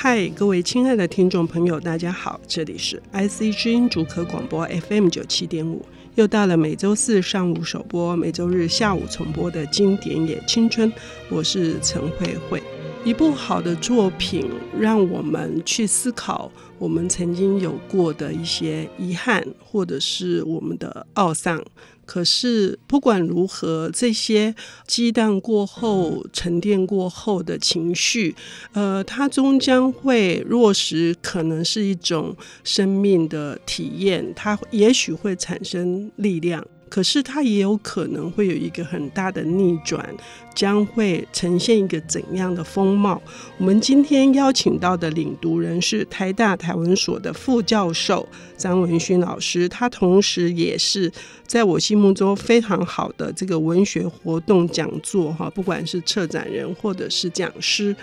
嗨，各位亲爱的听众朋友，大家好，这里是 IC 之音竹科广播 FM 九七点五，又到了每周四上午首播、每周日下午重播的经典也青春，我是陈慧慧。一部好的作品，让我们去思考我们曾经有过的一些遗憾，或者是我们的懊丧。可是不管如何，这些激荡过后、沉淀过后的情绪，呃，它终将会落实，可能是一种生命的体验，它也许会产生力量。可是它也有可能会有一个很大的逆转，将会呈现一个怎样的风貌？我们今天邀请到的领读人是台大台文所的副教授张文勋老师，他同时也是在我心目中非常好的这个文学活动讲座哈，不管是策展人或者是讲师。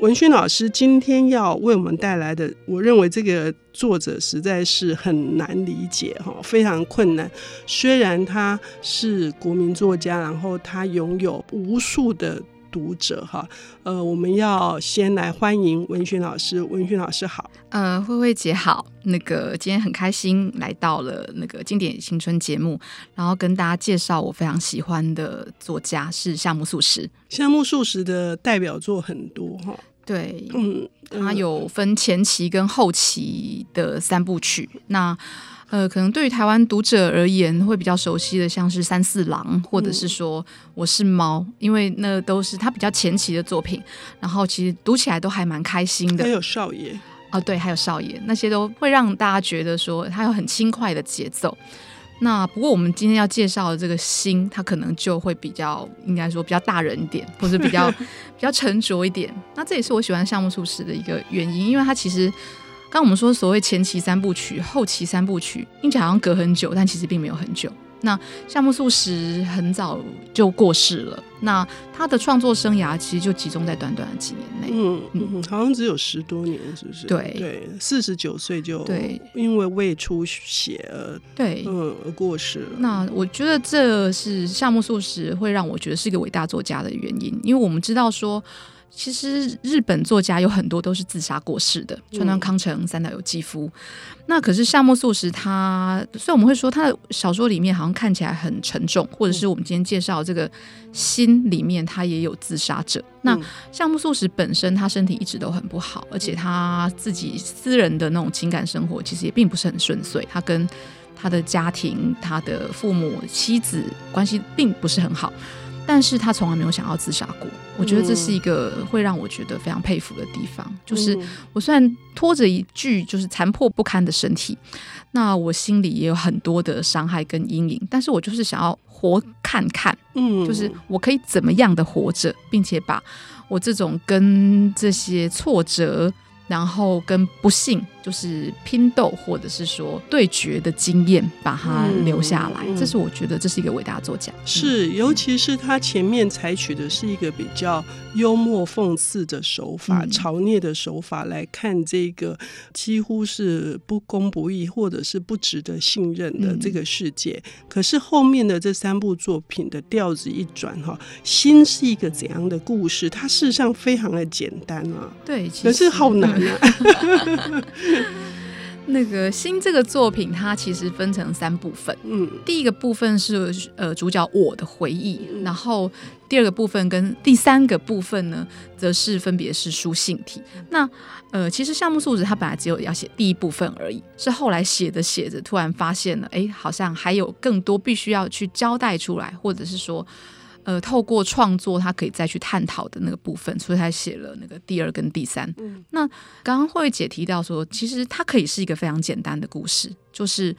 文勋老师今天要为我们带来的，我认为这个作者实在是很难理解哈，非常困难。虽然他是国民作家，然后他拥有无数的读者哈。呃，我们要先来欢迎文勋老师。文勋老师好，呃，慧慧姐好。那个今天很开心来到了那个经典青春节目，然后跟大家介绍我非常喜欢的作家是夏目漱石。夏目漱石的代表作很多哈。对，嗯，它有分前期跟后期的三部曲。那呃，可能对于台湾读者而言，会比较熟悉的，像是《三四郎》，或者是说《我是猫》，因为那都是他比较前期的作品。然后其实读起来都还蛮开心的。还有少爷哦，对，还有少爷，那些都会让大家觉得说他有很轻快的节奏。那不过我们今天要介绍的这个心，它可能就会比较，应该说比较大人一点，或者比较 比较沉着一点。那这也是我喜欢项目漱石的一个原因，因为它其实刚我们说所谓前期三部曲、后期三部曲，听起来好像隔很久，但其实并没有很久。那夏目漱石很早就过世了，那他的创作生涯其实就集中在短短的几年内，嗯嗯，好像只有十多年，是不是？对对，四十九岁就对，因为胃出血而对，嗯，而过世了。那我觉得这是夏目漱石会让我觉得是一个伟大作家的原因，因为我们知道说。其实日本作家有很多都是自杀过世的，川端康成、三岛由纪夫。那可是夏目漱石他，所以我们会说他的小说里面好像看起来很沉重，或者是我们今天介绍这个心里面他也有自杀者。那夏目漱石本身他身体一直都很不好，而且他自己私人的那种情感生活其实也并不是很顺遂，他跟他的家庭、他的父母、妻子关系并不是很好。但是他从来没有想要自杀过，我觉得这是一个会让我觉得非常佩服的地方。就是我虽然拖着一具就是残破不堪的身体，那我心里也有很多的伤害跟阴影，但是我就是想要活看看，嗯，就是我可以怎么样的活着，并且把我这种跟这些挫折。然后跟不幸就是拼斗或者是说对决的经验，把它留下来，这是我觉得这是一个伟大的作家。是，尤其是他前面采取的是一个比较幽默讽刺的手法、嗯、嘲捏的手法来看这个几乎是不公不义或者是不值得信任的这个世界。嗯、可是后面的这三部作品的调子一转，哈，心是一个怎样的故事？它事实上非常的简单啊，对，可是好难。那个新这个作品，它其实分成三部分。嗯，第一个部分是呃主角我的回忆，然后第二个部分跟第三个部分呢，则是分别是书信体。那呃，其实项目漱石他本来只有要写第一部分而已，是后来写着写着，突然发现了，哎，好像还有更多必须要去交代出来，或者是说。呃，透过创作，他可以再去探讨的那个部分，所以他写了那个第二跟第三。嗯，那刚刚慧姐提到说，其实它可以是一个非常简单的故事，就是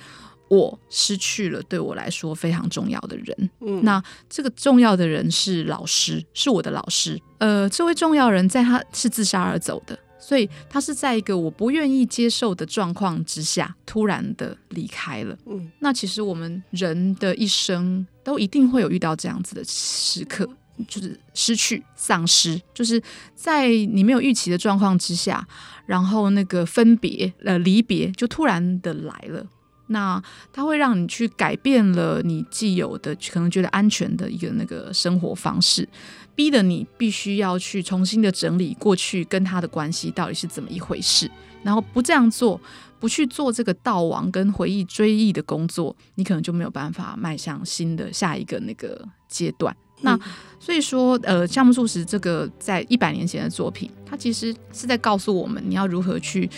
我失去了对我来说非常重要的人。嗯，那这个重要的人是老师，是我的老师。呃，这位重要人在他是自杀而走的。所以他是在一个我不愿意接受的状况之下，突然的离开了。嗯，那其实我们人的一生都一定会有遇到这样子的时刻，就是失去、丧失，就是在你没有预期的状况之下，然后那个分别、呃离别就突然的来了。那它会让你去改变了你既有的可能觉得安全的一个那个生活方式，逼得你必须要去重新的整理过去跟他的关系到底是怎么一回事。然后不这样做，不去做这个悼亡跟回忆追忆的工作，你可能就没有办法迈向新的下一个那个阶段。那所以说，呃，夏目漱石这个在一百年前的作品，它其实是在告诉我们，你要如何去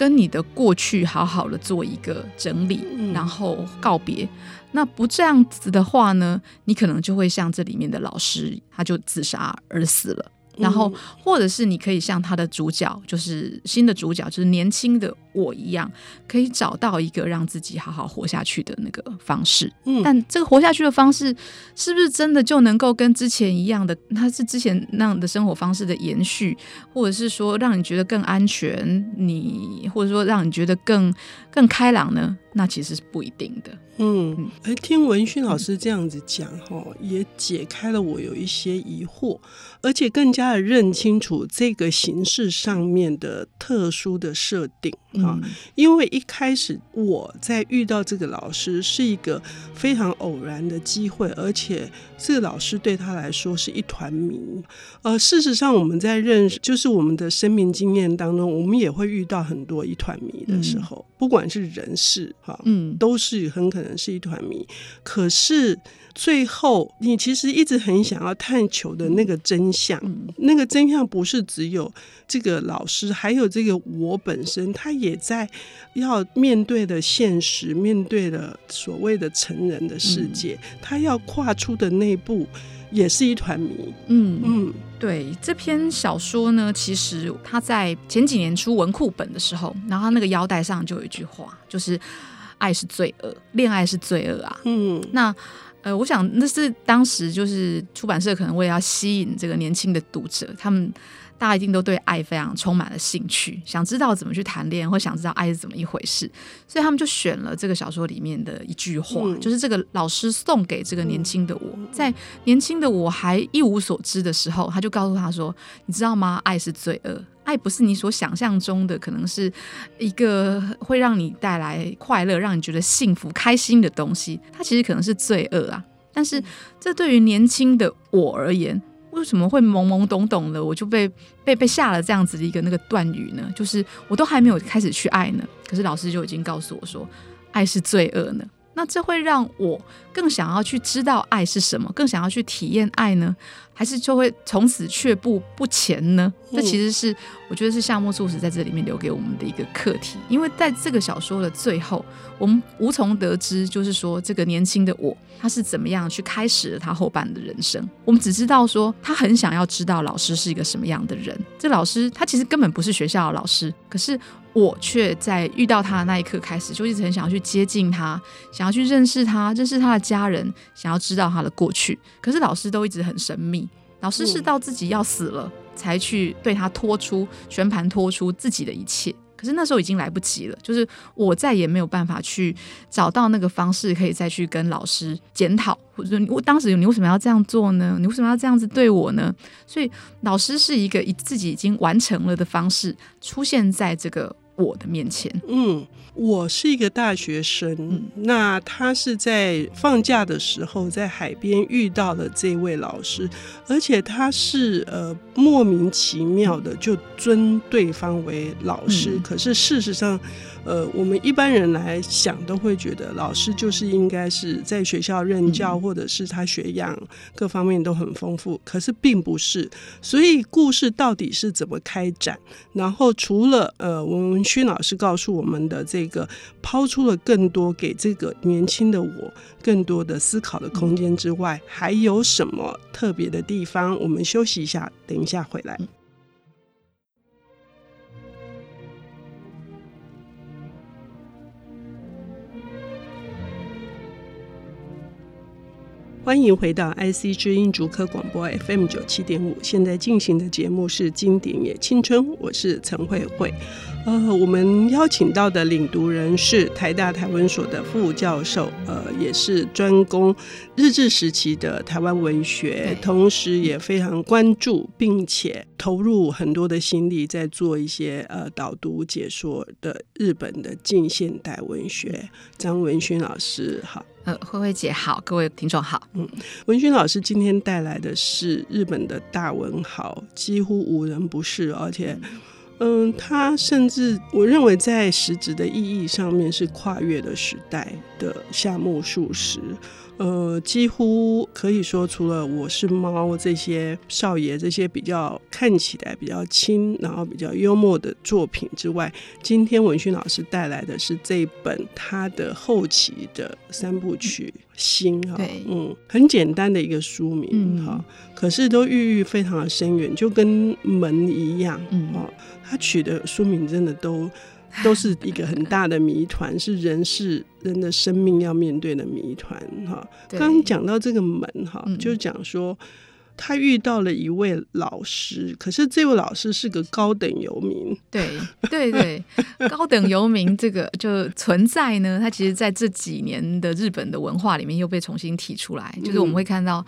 跟你的过去好好的做一个整理，然后告别。那不这样子的话呢，你可能就会像这里面的老师，他就自杀而死了。然后，或者是你可以像他的主角，就是新的主角，就是年轻的我一样，可以找到一个让自己好好活下去的那个方式。嗯，但这个活下去的方式，是不是真的就能够跟之前一样的？它是之前那样的生活方式的延续，或者是说让你觉得更安全？你或者说让你觉得更更开朗呢？那其实是不一定的。嗯，哎听文勋老师这样子讲，哈，也解开了我有一些疑惑，而且更加的认清楚这个形式上面的特殊的设定啊。因为一开始我在遇到这个老师是一个非常偶然的机会，而且这个老师对他来说是一团迷。呃，事实上我们在认识，就是我们的生命经验当中，我们也会遇到很多一团迷的时候，不管是人事哈，嗯，都是很可能。是一团迷，可是最后你其实一直很想要探求的那个真相，嗯、那个真相不是只有这个老师，还有这个我本身，他也在要面对的现实，面对的所谓的成人的世界，嗯、他要跨出的那步也是一团谜。嗯嗯，对，这篇小说呢，其实他在前几年出文库本的时候，然后他那个腰带上就有一句话，就是。爱是罪恶，恋爱是罪恶啊。嗯，那呃，我想那是当时就是出版社可能为了要吸引这个年轻的读者，他们大家一定都对爱非常充满了兴趣，想知道怎么去谈恋爱，或想知道爱是怎么一回事，所以他们就选了这个小说里面的一句话，嗯、就是这个老师送给这个年轻的我，在年轻的我还一无所知的时候，他就告诉他说：“你知道吗？爱是罪恶。”爱不是你所想象中的，可能是一个会让你带来快乐、让你觉得幸福、开心的东西。它其实可能是罪恶啊！但是这对于年轻的我而言，为什么会懵懵懂懂的，我就被被被下了这样子的一个那个断语呢？就是我都还没有开始去爱呢，可是老师就已经告诉我说，爱是罪恶呢。那这会让我更想要去知道爱是什么，更想要去体验爱呢？还是就会从此却步不前呢？这其实是我觉得是夏目漱石在这里面留给我们的一个课题，因为在这个小说的最后，我们无从得知，就是说这个年轻的我他是怎么样去开始了他后半的人生。我们只知道说他很想要知道老师是一个什么样的人。这老师他其实根本不是学校的老师，可是。我却在遇到他的那一刻开始，就一直很想要去接近他，想要去认识他，认识他的家人，想要知道他的过去。可是老师都一直很神秘，老师是到自己要死了才去对他托出全盘托出自己的一切。可是那时候已经来不及了，就是我再也没有办法去找到那个方式，可以再去跟老师检讨，或者说我当时你为什么要这样做呢？你为什么要这样子对我呢？所以老师是一个以自己已经完成了的方式出现在这个。我的面前，嗯，我是一个大学生，嗯、那他是在放假的时候在海边遇到了这位老师，而且他是呃莫名其妙的就尊对方为老师，嗯、可是事实上。呃，我们一般人来想都会觉得老师就是应该是在学校任教，或者是他学养各方面都很丰富。可是并不是，所以故事到底是怎么开展？然后除了呃，文文勋老师告诉我们的这个，抛出了更多给这个年轻的我更多的思考的空间之外，还有什么特别的地方？我们休息一下，等一下回来。欢欢迎回到 IC 之音竹科广播 FM 九七点五，现在进行的节目是《经典也青春》，我是陈慧慧。呃，我们邀请到的领读人是台大台文所的副教授，呃，也是专攻日治时期的台湾文学，同时也非常关注，并且投入很多的心力在做一些呃导读解说的日本的近现代文学。张文勋老师，好，呃，慧慧姐好，各位听众好，嗯，文君老师今天带来的是日本的大文豪，几乎无人不是，而且。嗯，他甚至我认为在实质的意义上面是跨越了时代的夏目漱石。呃，几乎可以说，除了我是猫这些少爷这些比较看起来比较轻，然后比较幽默的作品之外，今天文勋老师带来的是这一本他的后期的三部曲《心》哈，嗯，很简单的一个书名哈，可是都寓意非常的深远，就跟门一样，嗯，他取的书名真的都。都是一个很大的谜团，是人是人的生命要面对的谜团哈。刚刚讲到这个门哈，就讲说他遇到了一位老师，可是这位老师是个高等游民。对对对，高等游民这个就存在呢。他其实在这几年的日本的文化里面又被重新提出来，就是我们会看到。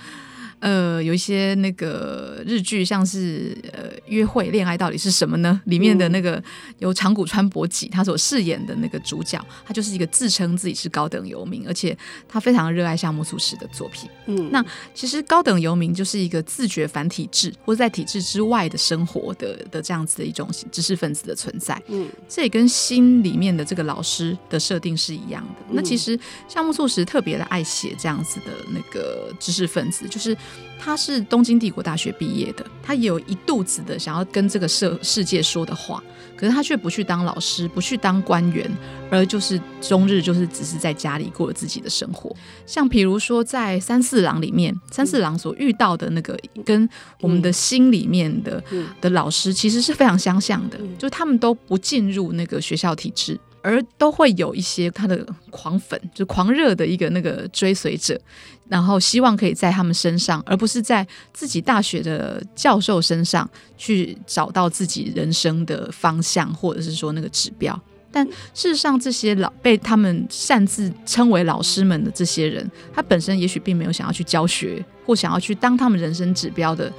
呃，有一些那个日剧，像是呃约会恋爱到底是什么呢？里面的那个由长谷川博己他所饰演的那个主角，他就是一个自称自己是高等游民，而且他非常热爱夏目漱石的作品。嗯，那其实高等游民就是一个自觉反体制或者在体制之外的生活的的这样子的一种知识分子的存在。嗯，这也跟心里面的这个老师的设定是一样的。那其实夏目漱石特别的爱写这样子的那个知识分子，就是。他是东京帝国大学毕业的，他也有一肚子的想要跟这个社世界说的话，可是他却不去当老师，不去当官员，而就是终日就是只是在家里过了自己的生活。像比如说在三四郎里面，三四郎所遇到的那个跟我们的心里面的的老师，其实是非常相像的，就他们都不进入那个学校体制。而都会有一些他的狂粉，就狂热的一个那个追随者，然后希望可以在他们身上，而不是在自己大学的教授身上去找到自己人生的方向，或者是说那个指标。但事实上，这些老被他们擅自称为老师们的这些人，他本身也许并没有想要去教学，或想要去当他们人生指标的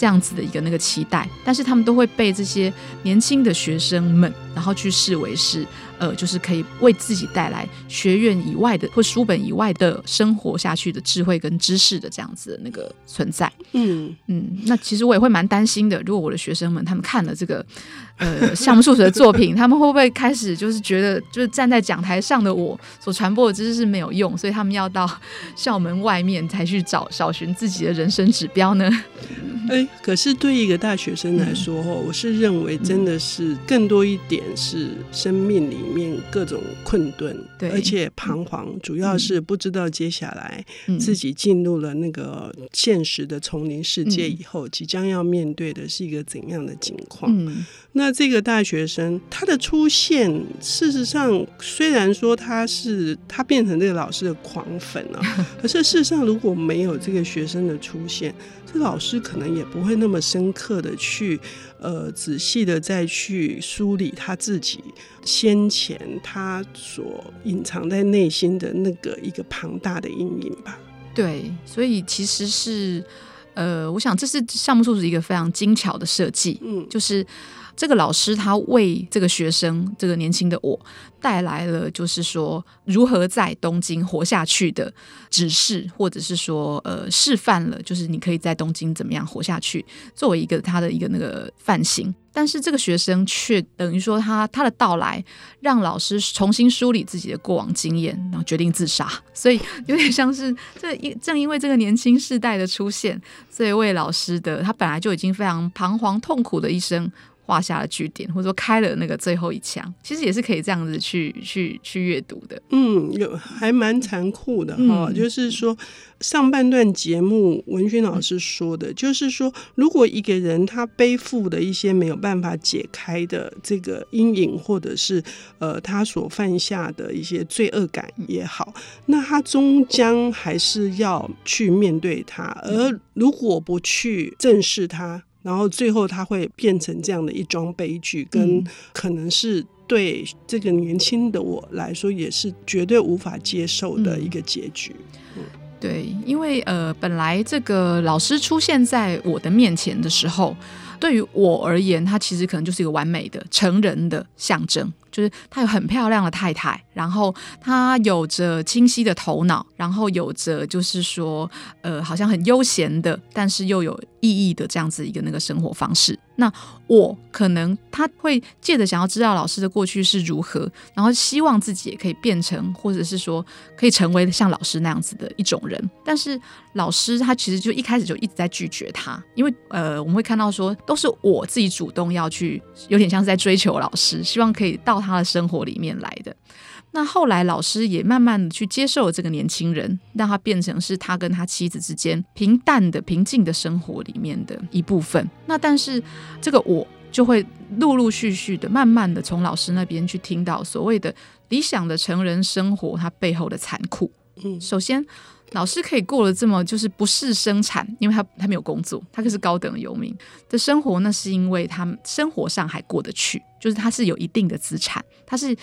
这样子的一个那个期待，但是他们都会被这些年轻的学生们，然后去视为是。呃，就是可以为自己带来学院以外的或书本以外的生活下去的智慧跟知识的这样子的那个存在。嗯嗯，那其实我也会蛮担心的，如果我的学生们他们看了这个呃项目数学的作品，他们会不会开始就是觉得就是站在讲台上的我所传播的知识是没有用，所以他们要到校门外面才去找找寻自己的人生指标呢？哎、欸，可是对一个大学生来说，嗯、我是认为真的是更多一点是生命里面各种困顿，对，而且彷徨，主要是不知道接下来自己进入了那个现实的丛林世界以后，即将要面对的是一个怎样的境况。嗯那这个大学生他的出现，事实上虽然说他是他变成这个老师的狂粉啊，可是事实上如果没有这个学生的出现，这老师可能也不会那么深刻的去呃仔细的再去梳理他自己先前他所隐藏在内心的那个一个庞大的阴影吧。对，所以其实是呃，我想这是项目数是一个非常精巧的设计，嗯，就是。这个老师他为这个学生，这个年轻的我带来了，就是说如何在东京活下去的指示，或者是说呃示范了，就是你可以在东京怎么样活下去，作为一个他的一个那个范型。但是这个学生却等于说他他的到来，让老师重新梳理自己的过往经验，然后决定自杀。所以有点像是这因正因为这个年轻世代的出现，所以为老师的他本来就已经非常彷徨痛苦的一生。画下了句点，或者说开了那个最后一枪，其实也是可以这样子去去去阅读的。嗯，有还蛮残酷的哈，嗯、就是说上半段节目文轩老师说的，嗯、就是说如果一个人他背负的一些没有办法解开的这个阴影，或者是呃他所犯下的一些罪恶感也好，那他终将还是要去面对他，而如果不去正视他。然后最后他会变成这样的一桩悲剧，跟可能是对这个年轻的我来说也是绝对无法接受的一个结局。嗯，对，因为呃，本来这个老师出现在我的面前的时候，对于我而言，他其实可能就是一个完美的成人的象征。就是他有很漂亮的太太，然后他有着清晰的头脑，然后有着就是说，呃，好像很悠闲的，但是又有意义的这样子一个那个生活方式。那我可能他会借着想要知道老师的过去是如何，然后希望自己也可以变成，或者是说可以成为像老师那样子的一种人。但是老师他其实就一开始就一直在拒绝他，因为呃，我们会看到说都是我自己主动要去，有点像是在追求老师，希望可以到。他的生活里面来的，那后来老师也慢慢的去接受了这个年轻人，让他变成是他跟他妻子之间平淡的、平静的生活里面的一部分。那但是这个我就会陆陆续续的、慢慢的从老师那边去听到所谓的理想的成人生活，它背后的残酷。嗯，首先。老师可以过了这么就是不是生产，因为他他没有工作，他可是高等游民的生活，那是因为他生活上还过得去，就是他是有一定的资产，他是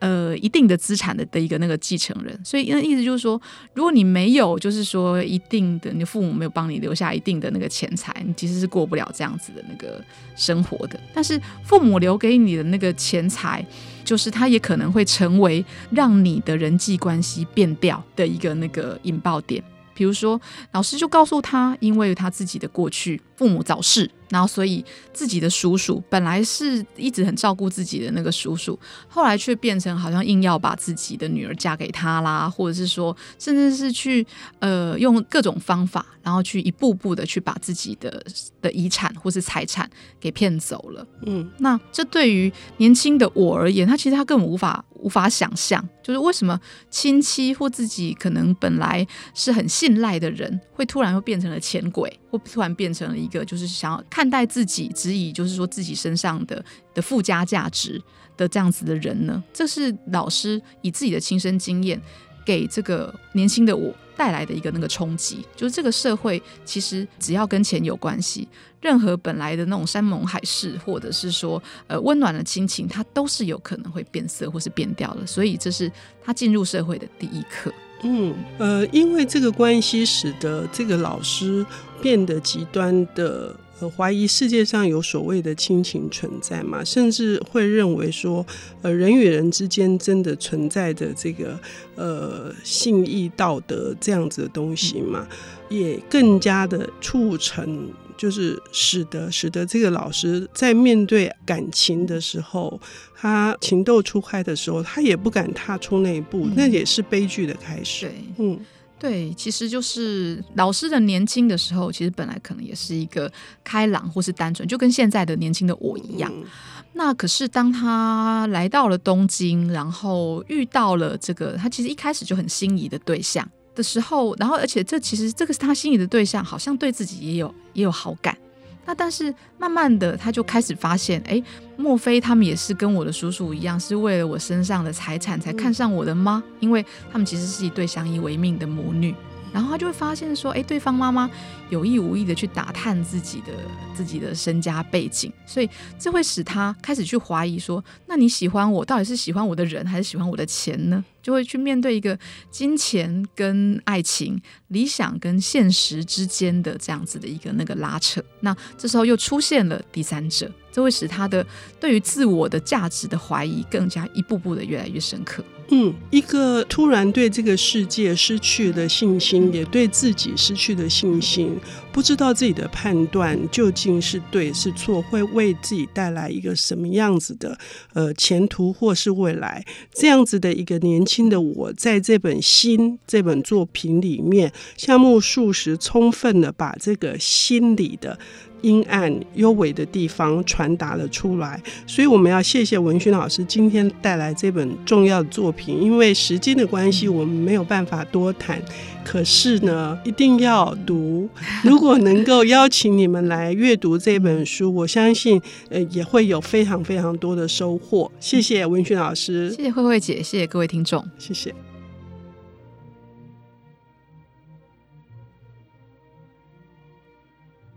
呃一定的资产的的一个那个继承人，所以那意思就是说，如果你没有就是说一定的，你父母没有帮你留下一定的那个钱财，你其实是过不了这样子的那个生活的。但是父母留给你的那个钱财。就是他也可能会成为让你的人际关系变掉的一个那个引爆点。比如说，老师就告诉他，因为他自己的过去，父母早逝。然后，所以自己的叔叔本来是一直很照顾自己的那个叔叔，后来却变成好像硬要把自己的女儿嫁给他啦，或者是说，甚至是去呃用各种方法，然后去一步步的去把自己的的遗产或是财产给骗走了。嗯，那这对于年轻的我而言，他其实他根本无法无法想象，就是为什么亲戚或自己可能本来是很信赖的人，会突然又变成了钱鬼，或突然变成了一个就是想要看。待自己只以就是说自己身上的的附加价值的这样子的人呢，这是老师以自己的亲身经验给这个年轻的我带来的一个那个冲击，就是这个社会其实只要跟钱有关系，任何本来的那种山盟海誓，或者是说呃温暖的亲情，它都是有可能会变色或是变掉的。所以这是他进入社会的第一课。嗯，呃，因为这个关系使得这个老师变得极端的。怀疑世界上有所谓的亲情存在吗？甚至会认为说，呃，人与人之间真的存在着这个呃信义道德这样子的东西吗？也更加的促成，就是使得使得这个老师在面对感情的时候，他情窦初开的时候，他也不敢踏出那一步，那也是悲剧的开始。对嗯。对，其实就是老师的年轻的时候，其实本来可能也是一个开朗或是单纯，就跟现在的年轻的我一样。嗯、那可是当他来到了东京，然后遇到了这个他其实一开始就很心仪的对象的时候，然后而且这其实这个是他心仪的对象，好像对自己也有也有好感。那但是慢慢的，他就开始发现，哎，莫非他们也是跟我的叔叔一样，是为了我身上的财产才看上我的吗？因为他们其实是一对相依为命的母女。然后他就会发现说，哎，对方妈妈有意无意的去打探自己的自己的身家背景，所以这会使他开始去怀疑说，那你喜欢我，到底是喜欢我的人，还是喜欢我的钱呢？就会去面对一个金钱跟爱情、理想跟现实之间的这样子的一个那个拉扯。那这时候又出现了第三者，这会使他的对于自我的价值的怀疑更加一步步的越来越深刻。嗯，一个突然对这个世界失去了信心，也对自己失去了信心，不知道自己的判断究竟是对是错，会为自己带来一个什么样子的呃前途或是未来？这样子的一个年轻的我，在这本《心》这本作品里面，夏目漱石充分的把这个心理的。阴暗、幽微的地方传达了出来。所以我们要谢谢文轩老师今天带来这本重要的作品。因为时间的关系，我们没有办法多谈。可是呢，一定要读。如果能够邀请你们来阅读这本书，我相信呃也会有非常非常多的收获。谢谢文轩老师，谢谢慧慧姐，谢谢各位听众，谢谢。